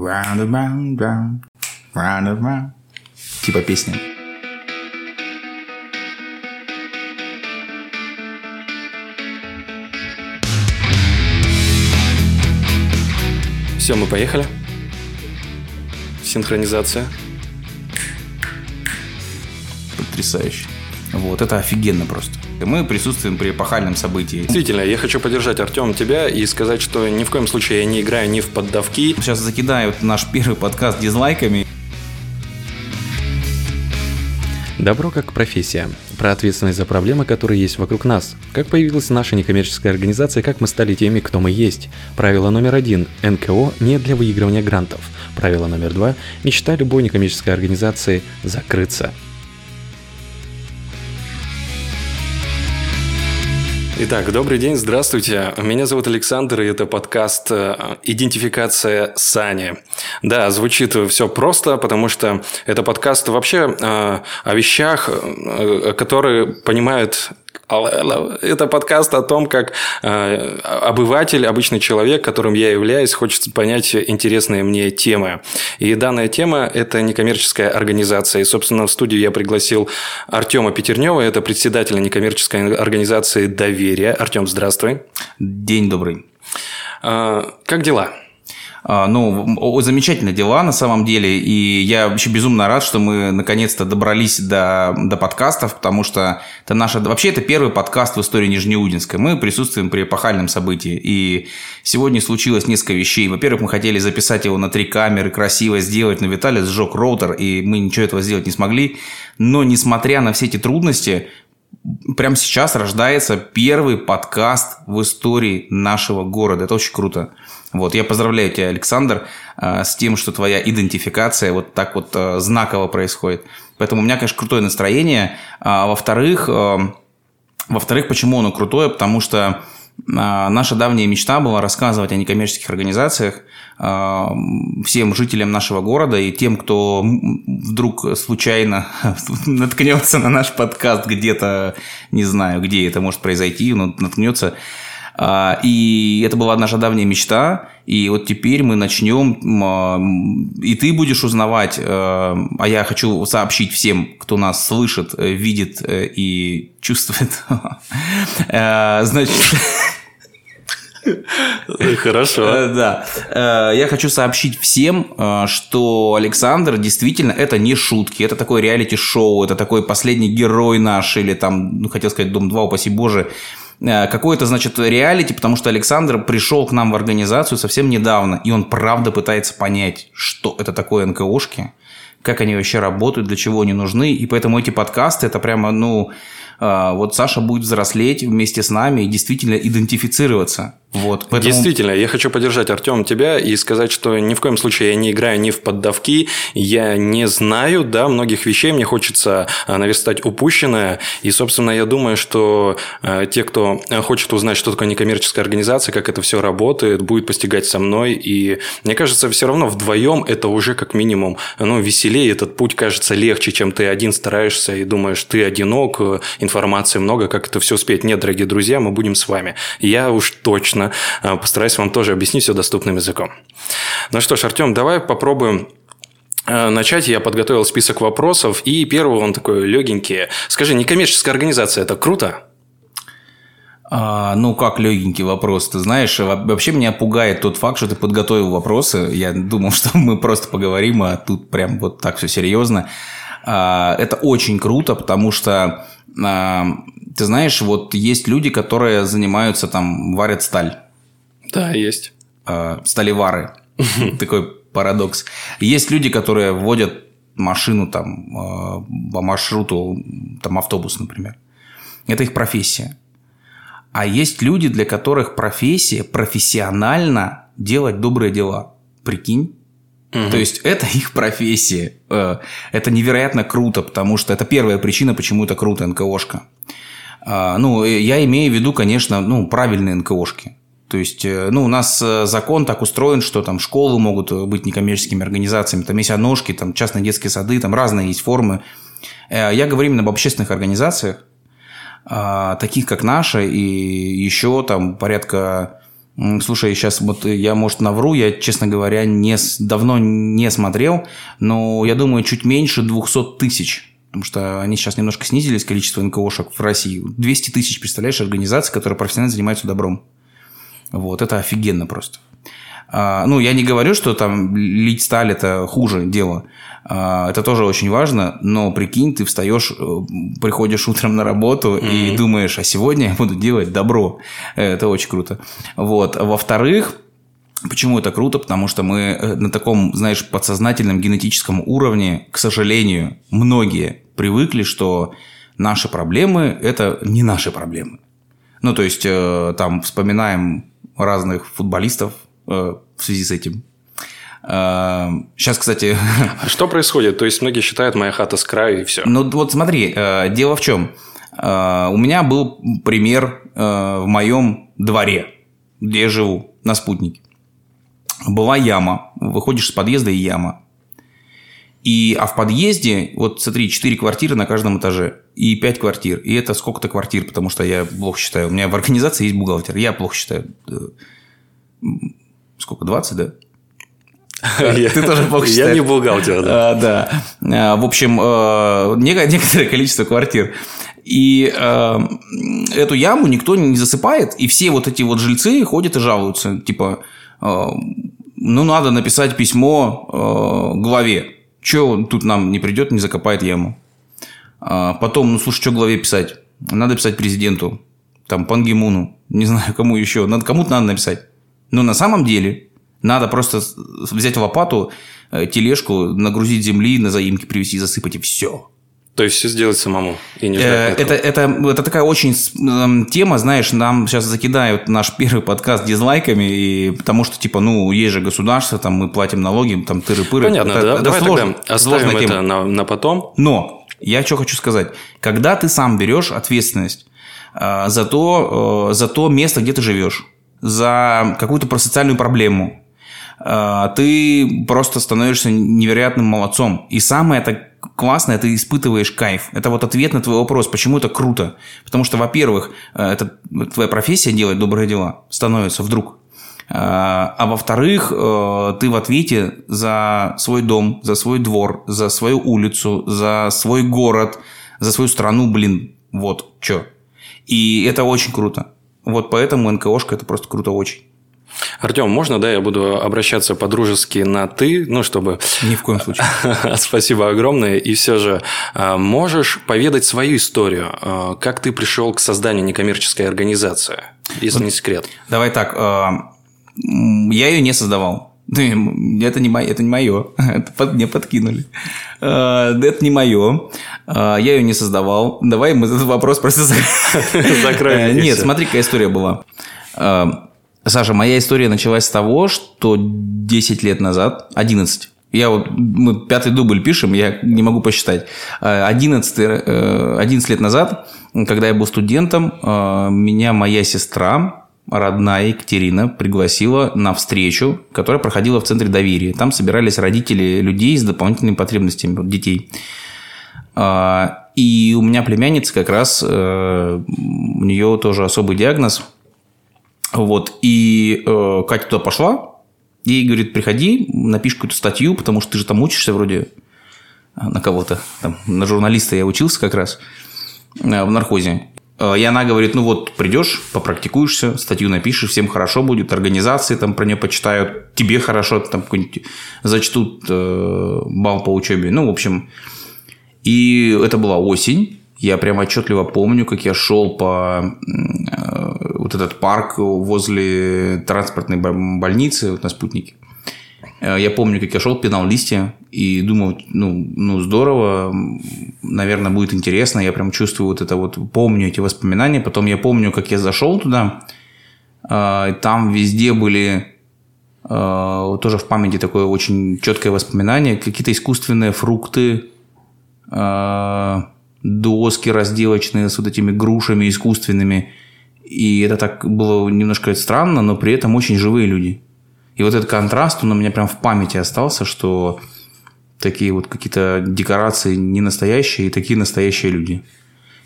Round and round, round, round and round. Типа песни. Все, мы поехали. Синхронизация. Потрясающе. Вот, это офигенно просто. Мы присутствуем при эпохальном событии. Действительно, я хочу поддержать, Артем, тебя и сказать, что ни в коем случае я не играю ни в поддавки. Сейчас закидают наш первый подкаст дизлайками. Добро как профессия. Про ответственность за проблемы, которые есть вокруг нас. Как появилась наша некоммерческая организация, как мы стали теми, кто мы есть. Правило номер один. НКО не для выигрывания грантов. Правило номер два. Мечта любой некоммерческой организации – закрыться. Итак, добрый день, здравствуйте. Меня зовут Александр, и это подкаст э, «Идентификация Сани». Да, звучит все просто, потому что это подкаст вообще э, о вещах, э, которые понимают это подкаст о том, как э, обыватель, обычный человек, которым я являюсь, хочет понять интересные мне темы. И данная тема – это некоммерческая организация. И, собственно, в студию я пригласил Артема Петернева, это председателя некоммерческой организации «Доверие». Артем, здравствуй. День добрый. Э, как дела? А, ну, замечательные дела на самом деле. И я вообще безумно рад, что мы наконец-то добрались до, до подкастов, потому что это наша... Вообще, это первый подкаст в истории Нижнеудинска. Мы присутствуем при эпохальном событии. И сегодня случилось несколько вещей. Во-первых, мы хотели записать его на три камеры, красиво сделать, но Виталий сжег роутер, и мы ничего этого сделать не смогли. Но, несмотря на все эти трудности, прямо сейчас рождается первый подкаст в истории нашего города. Это очень круто. Вот, я поздравляю тебя, Александр, э, с тем, что твоя идентификация вот так вот э, знаково происходит. Поэтому у меня, конечно, крутое настроение. А во-вторых, э, во-вторых, почему оно крутое? Потому что наша давняя мечта была рассказывать о некоммерческих организациях всем жителям нашего города и тем, кто вдруг случайно наткнется на наш подкаст где-то, не знаю, где это может произойти, но наткнется. а, и это была наша давняя мечта. И вот теперь мы начнем, а, и ты будешь узнавать, э, а я хочу сообщить всем, кто нас слышит, э, видит э, и чувствует. Значит... Хорошо. Да. Я хочу сообщить всем, что Александр действительно это не шутки, это такой реалити-шоу, это такой последний герой наш, или там, ну, хотел сказать, Дом 2, упаси Боже, Э, какой-то, значит, реалити, потому что Александр пришел к нам в организацию совсем недавно, и он правда пытается понять, что это такое НКОшки, как они вообще работают, для чего они нужны, и поэтому эти подкасты, это прямо, ну, э, вот Саша будет взрослеть вместе с нами и действительно идентифицироваться вот, поэтому... Действительно, я хочу поддержать, Артем, тебя и сказать, что ни в коем случае я не играю ни в поддавки, я не знаю, да, многих вещей, мне хочется а, наверстать упущенное, и, собственно, я думаю, что э, те, кто хочет узнать, что такое некоммерческая организация, как это все работает, будет постигать со мной, и мне кажется, все равно вдвоем это уже как минимум, ну, веселее, этот путь кажется легче, чем ты один стараешься и думаешь, ты одинок, информации много, как это все успеть. Нет, дорогие друзья, мы будем с вами. Я уж точно конечно, э, постараюсь вам тоже объяснить все доступным языком. Ну что ж, Артем, давай попробуем э, начать. Я подготовил список вопросов, и первый он такой легенький. Скажи, некоммерческая организация – это круто? А, ну, как легенький вопрос. Ты знаешь, вообще меня пугает тот факт, что ты подготовил вопросы. Я думал, что мы просто поговорим, а тут прям вот так все серьезно. А, это очень круто, потому что а, ты знаешь, вот есть люди, которые занимаются там, варят сталь. Да, есть. Э, сталевары. Такой парадокс. Есть люди, которые водят машину там э, по маршруту, там автобус, например. Это их профессия. А есть люди, для которых профессия профессионально делать добрые дела. Прикинь? Угу. То есть это их профессия. Э, это невероятно круто, потому что это первая причина, почему это круто НКОшка. А, ну, э, я имею в виду, конечно, ну, правильные НКОшки. То есть, э, ну, у нас э, закон так устроен, что там школы могут быть некоммерческими организациями, там есть одножки, там частные детские сады, там разные есть формы. Я говорю именно об общественных организациях, а, таких как наша, и еще там порядка Слушай, сейчас вот я, может, навру, я, честно говоря, не, давно не смотрел, но я думаю, чуть меньше 200 тысяч. Потому что они сейчас немножко снизились, количество НКОшек в России. 200 тысяч, представляешь, организаций, которые профессионально занимаются добром. Вот, это офигенно просто. А, ну, я не говорю, что там лить сталь – это хуже дело. А, это тоже очень важно, но прикинь, ты встаешь, э, приходишь утром на работу mm-hmm. и думаешь, а сегодня я буду делать добро. Это очень круто. Вот. Во-вторых, Почему это круто? Потому что мы э, на таком, знаешь, подсознательном генетическом уровне, к сожалению, многие привыкли, что наши проблемы – это не наши проблемы. Ну, то есть, э, там вспоминаем разных футболистов в связи с этим. Сейчас, кстати... Что происходит? То есть, многие считают, моя хата с краю и все. Ну, вот смотри, э, дело в чем. Э, у меня был пример э, в моем дворе, где я живу, на спутнике. Была яма. Выходишь с подъезда и яма. И, а в подъезде, вот смотри, 4 квартиры на каждом этаже. И 5 квартир. И это сколько-то квартир, потому что я плохо считаю. У меня в организации есть бухгалтер. Я плохо считаю. Сколько, 20, да? Ты тоже плохо Я не бухгалтер, да. А, да. А, в общем, э, некоторое количество квартир. И э, эту яму никто не засыпает, и все вот эти вот жильцы ходят и жалуются. Типа, э, ну, надо написать письмо главе. Че тут нам не придет, не закопает яму? А потом, ну, слушай, что главе писать? Надо писать президенту, там, Пангимуну, не знаю, кому еще. Надо, кому-то надо написать. Но на самом деле надо просто взять лопату, э, тележку, нагрузить земли, на заимки привезти, засыпать и все. То есть все сделать самому и не ждать э, это, это, это такая очень тема, знаешь, нам сейчас закидают наш первый подкаст дизлайками, и, потому что, типа, ну, есть же государство, там мы платим налоги, там тыры-пыры. Понятно, это, да, это давай сложно, тогда оставим это тема. на, на потом. Но я что хочу сказать. Когда ты сам берешь ответственность э, за, то, э, за то место, где ты живешь, за какую-то социальную проблему, а, ты просто становишься невероятным молодцом. И самое классное, ты испытываешь кайф. Это вот ответ на твой вопрос, почему это круто. Потому что, во-первых, э, это твоя профессия делать добрые дела становится вдруг. А, а во-вторых, э, ты в ответе за свой дом, за свой двор, за свою улицу, за свой город, за свою страну, блин, вот, что. И это очень круто. Вот поэтому НКОшка это просто круто очень. Артем, можно, да, я буду обращаться по-дружески на «ты», ну, чтобы... Ни в коем случае. Спасибо огромное. И все же, а, можешь поведать свою историю? А, как ты пришел к созданию некоммерческой организации, если не секрет? Давай так. А, я ее не создавал. Это не, мое, это не мое. Это под, мне подкинули. Это не мое. Я ее не создавал. Давай мы этот вопрос просто закроем. Нет, смотри, какая история была. Саша, моя история началась с того, что 10 лет назад, 11, я вот, мы пятый дубль пишем, я не могу посчитать. 11, э, 11 э, лет назад, когда я был студентом, э, меня моя сестра, родная Екатерина, пригласила на встречу, которая проходила в Центре доверия. Там собирались родители людей с дополнительными потребностями, детей. И у меня племянница как раз, у нее тоже особый диагноз – вот, и э, Катя туда пошла, и говорит, приходи, напиши какую-то статью, потому что ты же там учишься вроде а, на кого-то, там, на журналиста я учился как раз э, в наркозе. Э, и она говорит, ну вот, придешь, попрактикуешься, статью напишешь, всем хорошо будет, организации там про нее почитают, тебе хорошо, там зачтут э, бал по учебе. Ну, в общем, и это была осень, я прям отчетливо помню, как я шел по э, вот этот парк возле транспортной больницы вот на спутнике. Э, я помню, как я шел, пинал листья и думал, ну, ну здорово, наверное, будет интересно. Я прям чувствую вот это вот, помню эти воспоминания. Потом я помню, как я зашел туда. Э, там везде были тоже в памяти такое очень четкое воспоминание. Какие-то искусственные фрукты, доски разделочные с вот этими грушами искусственными. И это так было немножко странно, но при этом очень живые люди. И вот этот контраст, он у меня прям в памяти остался, что такие вот какие-то декорации не настоящие и такие настоящие люди.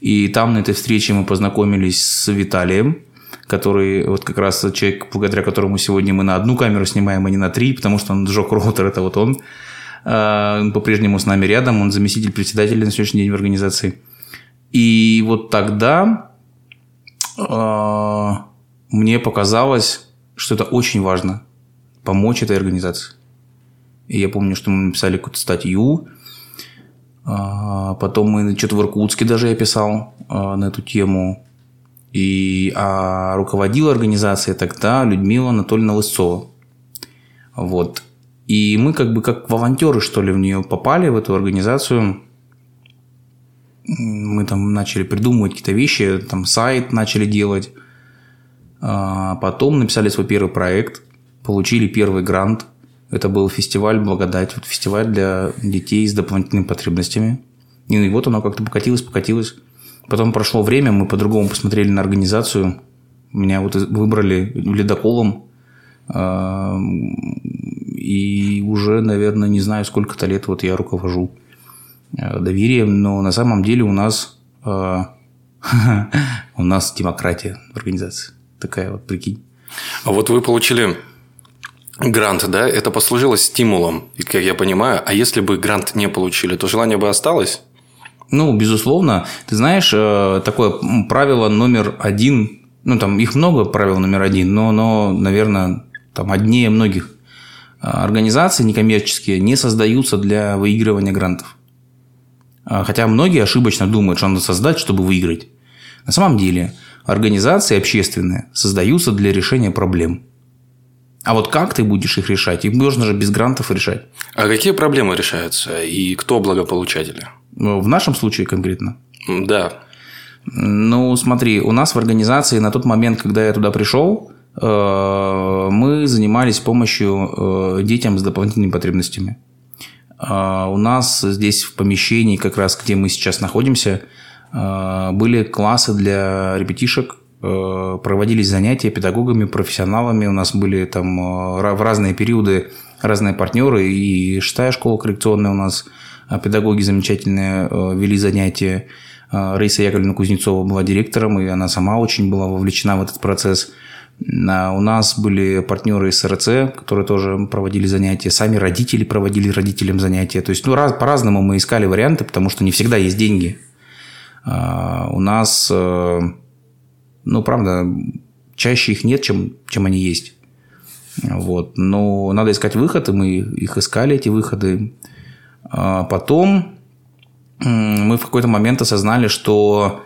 И там на этой встрече мы познакомились с Виталием. который вот как раз человек, благодаря которому сегодня мы на одну камеру снимаем, а не на три, потому что он сжег роутер, это вот он. Он по-прежнему с нами рядом, он заместитель председателя на сегодняшний день в организации. И вот тогда мне показалось, что это очень важно помочь этой организации. И я помню, что мы написали какую-то статью, а, потом мы что-то в Иркутске даже я писал а, на эту тему. И а руководила организацией тогда Людмила Анатольевна Лысцова. Вот. И мы как бы как волонтеры, что ли, в нее попали, в эту организацию. Мы там начали придумывать какие-то вещи, там сайт начали делать. А потом написали свой первый проект, получили первый грант – это был фестиваль «Благодать», вот фестиваль для детей с дополнительными потребностями. И вот оно как-то покатилось, покатилось. Потом прошло время, мы по-другому посмотрели на организацию. Меня вот выбрали ледоколом. А, и уже, наверное, не знаю, сколько-то лет вот я руковожу доверием, но на самом деле у нас а, у нас демократия в организации. Такая вот, прикинь. А вот вы получили грант, да, это послужило стимулом, как я понимаю. А если бы грант не получили, то желание бы осталось? Ну, безусловно. Ты знаешь, э, такое правило номер один, ну, там их много правил номер один, но оно, наверное, там одни многих. Э, организации некоммерческие не создаются для выигрывания грантов. Э, хотя многие ошибочно думают, что надо создать, чтобы выиграть. На самом деле, организации общественные создаются для решения проблем – а вот как ты будешь их решать? Их можно же без грантов решать. А какие проблемы решаются? И кто благополучатели? Ну, в нашем случае конкретно? Да. Ну, смотри, у нас в организации на тот момент, когда я туда пришел, э, мы занимались помощью э, детям с дополнительными потребностями. Э, у нас здесь в помещении, как раз где мы сейчас находимся, были классы для ребятишек Э, проводились занятия педагогами, профессионалами. У нас были там в разные периоды разные партнеры. И шестая школа коррекционная у нас а педагоги замечательные вели занятия. Раиса Яковлевна Кузнецова была директором, и она сама очень была вовлечена в этот процесс. У нас были партнеры из СРЦ, которые тоже проводили занятия. Сами родители проводили родителям занятия. То есть ну, раз, по-разному мы искали варианты, потому что не всегда есть деньги. А у нас ну, правда, чаще их нет, чем, чем они есть. Вот. Но надо искать выход, и мы их искали, эти выходы. А потом мы в какой-то момент осознали, что,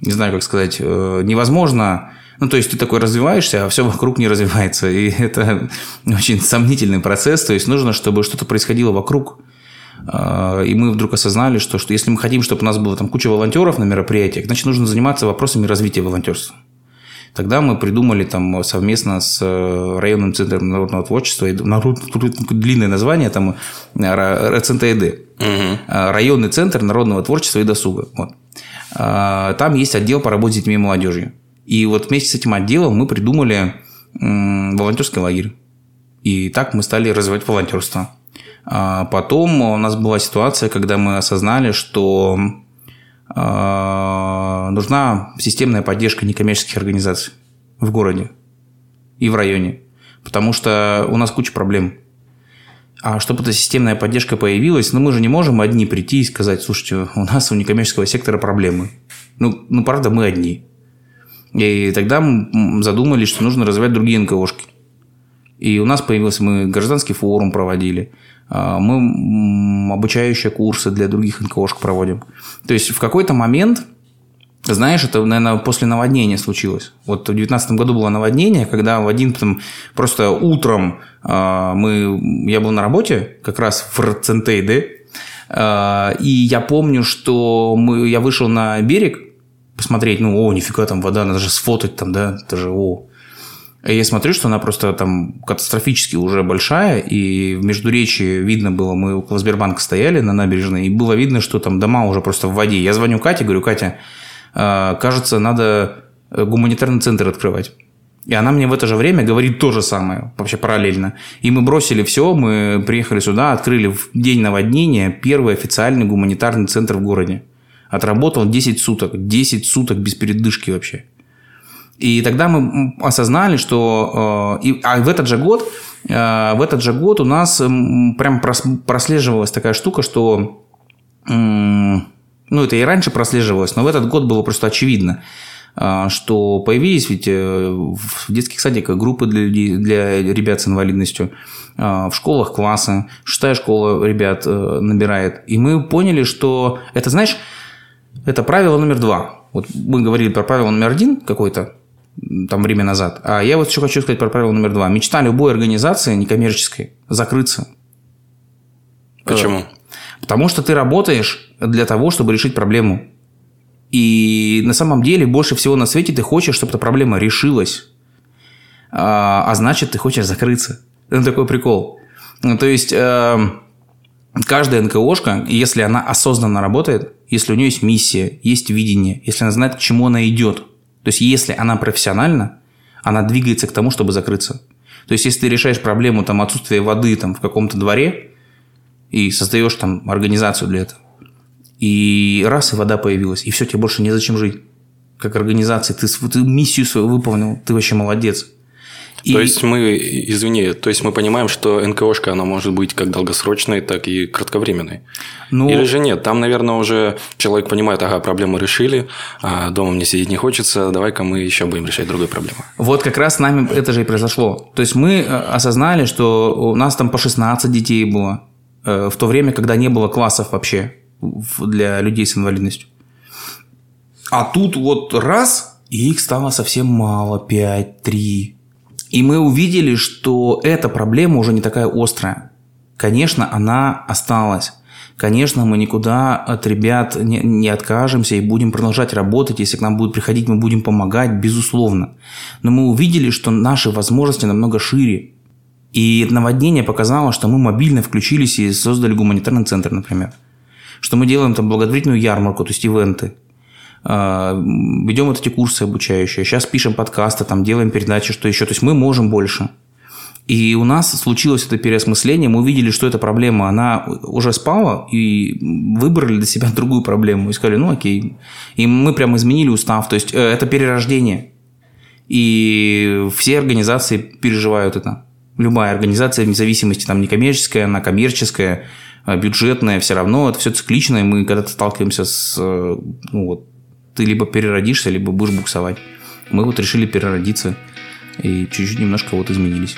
не знаю, как сказать, э, невозможно... Ну, то есть, ты такой развиваешься, а все вокруг не развивается. И это очень сомнительный процесс. То есть, нужно, чтобы что-то происходило вокруг. А, и мы вдруг осознали, что, что если мы хотим, чтобы у нас было там куча волонтеров на мероприятиях, значит, нужно заниматься вопросами развития волонтерства. Тогда мы придумали там совместно с э, районным центром народного творчества, длинное название, там РЦНТЭД, угу. районный центр народного творчества и досуга. Вот. А, там есть отдел по работе с детьми и молодежью. И вот вместе с этим отделом мы придумали волонтерский лагерь. И так мы стали развивать волонтерство. А потом у нас была ситуация, когда мы осознали, что а, нужна системная поддержка некоммерческих организаций в городе и в районе. Потому что у нас куча проблем. А чтобы эта системная поддержка появилась, ну мы же не можем одни прийти и сказать, слушайте, у нас у некоммерческого сектора проблемы. Ну, ну правда, мы одни. И тогда мы задумались, что нужно развивать другие НКОшки. И у нас появился, мы гражданский форум проводили, а, мы обучающие курсы для других НКОшек проводим. То есть в какой-то момент, знаешь, это, наверное, после наводнения случилось. Вот в 2019 году было наводнение, когда в один там, просто утром а, мы, я был на работе, как раз в РЦНТД, а, и я помню, что мы, я вышел на берег посмотреть, ну, о, нифига, там вода, надо же сфотать там, да, это же, о, я смотрю, что она просто там катастрофически уже большая, и в Междуречии видно было, мы около Сбербанка стояли на набережной, и было видно, что там дома уже просто в воде. Я звоню Кате, говорю, Катя, кажется, надо э, гуманитарный центр открывать. И она мне в это же время говорит то же самое, вообще параллельно. И мы бросили все, мы приехали сюда, открыли в день наводнения первый официальный гуманитарный центр в городе. Отработал 10 суток, 10 суток без передышки вообще. И тогда мы осознали, что... Э, и, а в этот же год, э, в этот же год у нас прям прослеживалась такая штука, что... Ну, это и раньше прослеживалось, но в этот год было просто очевидно, э, что появились ведь в детских садиках группы для, людей, для ребят с инвалидностью, в школах классы, шестая школа ребят набирает. И мы поняли, что это, знаешь, это правило номер два. Вот мы говорили про правило номер один какой-то, там время назад. А я вот еще хочу сказать про правило номер два. Мечта любой организации некоммерческой – закрыться. Почему? Потому что ты работаешь для того, чтобы решить проблему. И на самом деле больше всего на свете ты хочешь, чтобы эта проблема решилась. А, а значит, ты хочешь закрыться. Это такой прикол. Ну, то есть, э, каждая НКОшка, если она осознанно работает, если у нее есть миссия, есть видение, если она знает, к чему она идет – то есть, если она профессиональна, она двигается к тому, чтобы закрыться. То есть, если ты решаешь проблему там, отсутствия воды там, в каком-то дворе и создаешь там организацию для этого, и раз, и вода появилась, и все, тебе больше незачем жить. Как организации, ты, ты миссию свою выполнил, ты вообще молодец. И... То есть мы, извини, то есть мы понимаем, что НКОшка, она может быть как долгосрочной, так и кратковременной. Ну... Или же нет? Там, наверное, уже человек понимает, ага, проблему решили, а дома мне сидеть не хочется, давай-ка мы еще будем решать другую проблему. Вот как раз с нами это же и произошло. То есть мы э, осознали, что у нас там по 16 детей было в то время, когда не было классов вообще для людей с инвалидностью. А тут вот раз, и их стало совсем мало, 5, 3, и мы увидели, что эта проблема уже не такая острая. Конечно, она осталась. Конечно, мы никуда от ребят не, не откажемся и будем продолжать работать. Если к нам будут приходить, мы будем помогать, безусловно. Но мы увидели, что наши возможности намного шире. И наводнение показало, что мы мобильно включились и создали гуманитарный центр, например. Что мы делаем там благотворительную ярмарку, то есть ивенты. А, ведем вот эти курсы обучающие, сейчас пишем подкасты, там делаем передачи, что еще. То есть мы можем больше. И у нас случилось это переосмысление, мы увидели, что эта проблема, она уже спала, и выбрали для себя другую проблему. И сказали, ну окей. И мы прям изменили устав. То есть э, это перерождение. И все организации переживают это. Любая организация, вне зависимости, там, некоммерческая, она коммерческая, э, бюджетная, все равно это все циклично, и мы когда-то сталкиваемся с э, ну, вот, ты либо переродишься, либо будешь буксовать. Мы вот решили переродиться и чуть-чуть немножко вот изменились.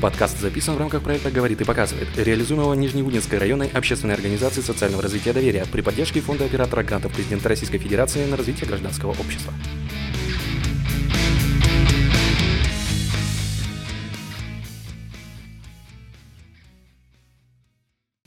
Подкаст записан в рамках проекта «Говорит и показывает», реализуемого Нижнеудинской районной общественной организации социального развития доверия при поддержке фонда оператора грантов президента Российской Федерации на развитие гражданского общества.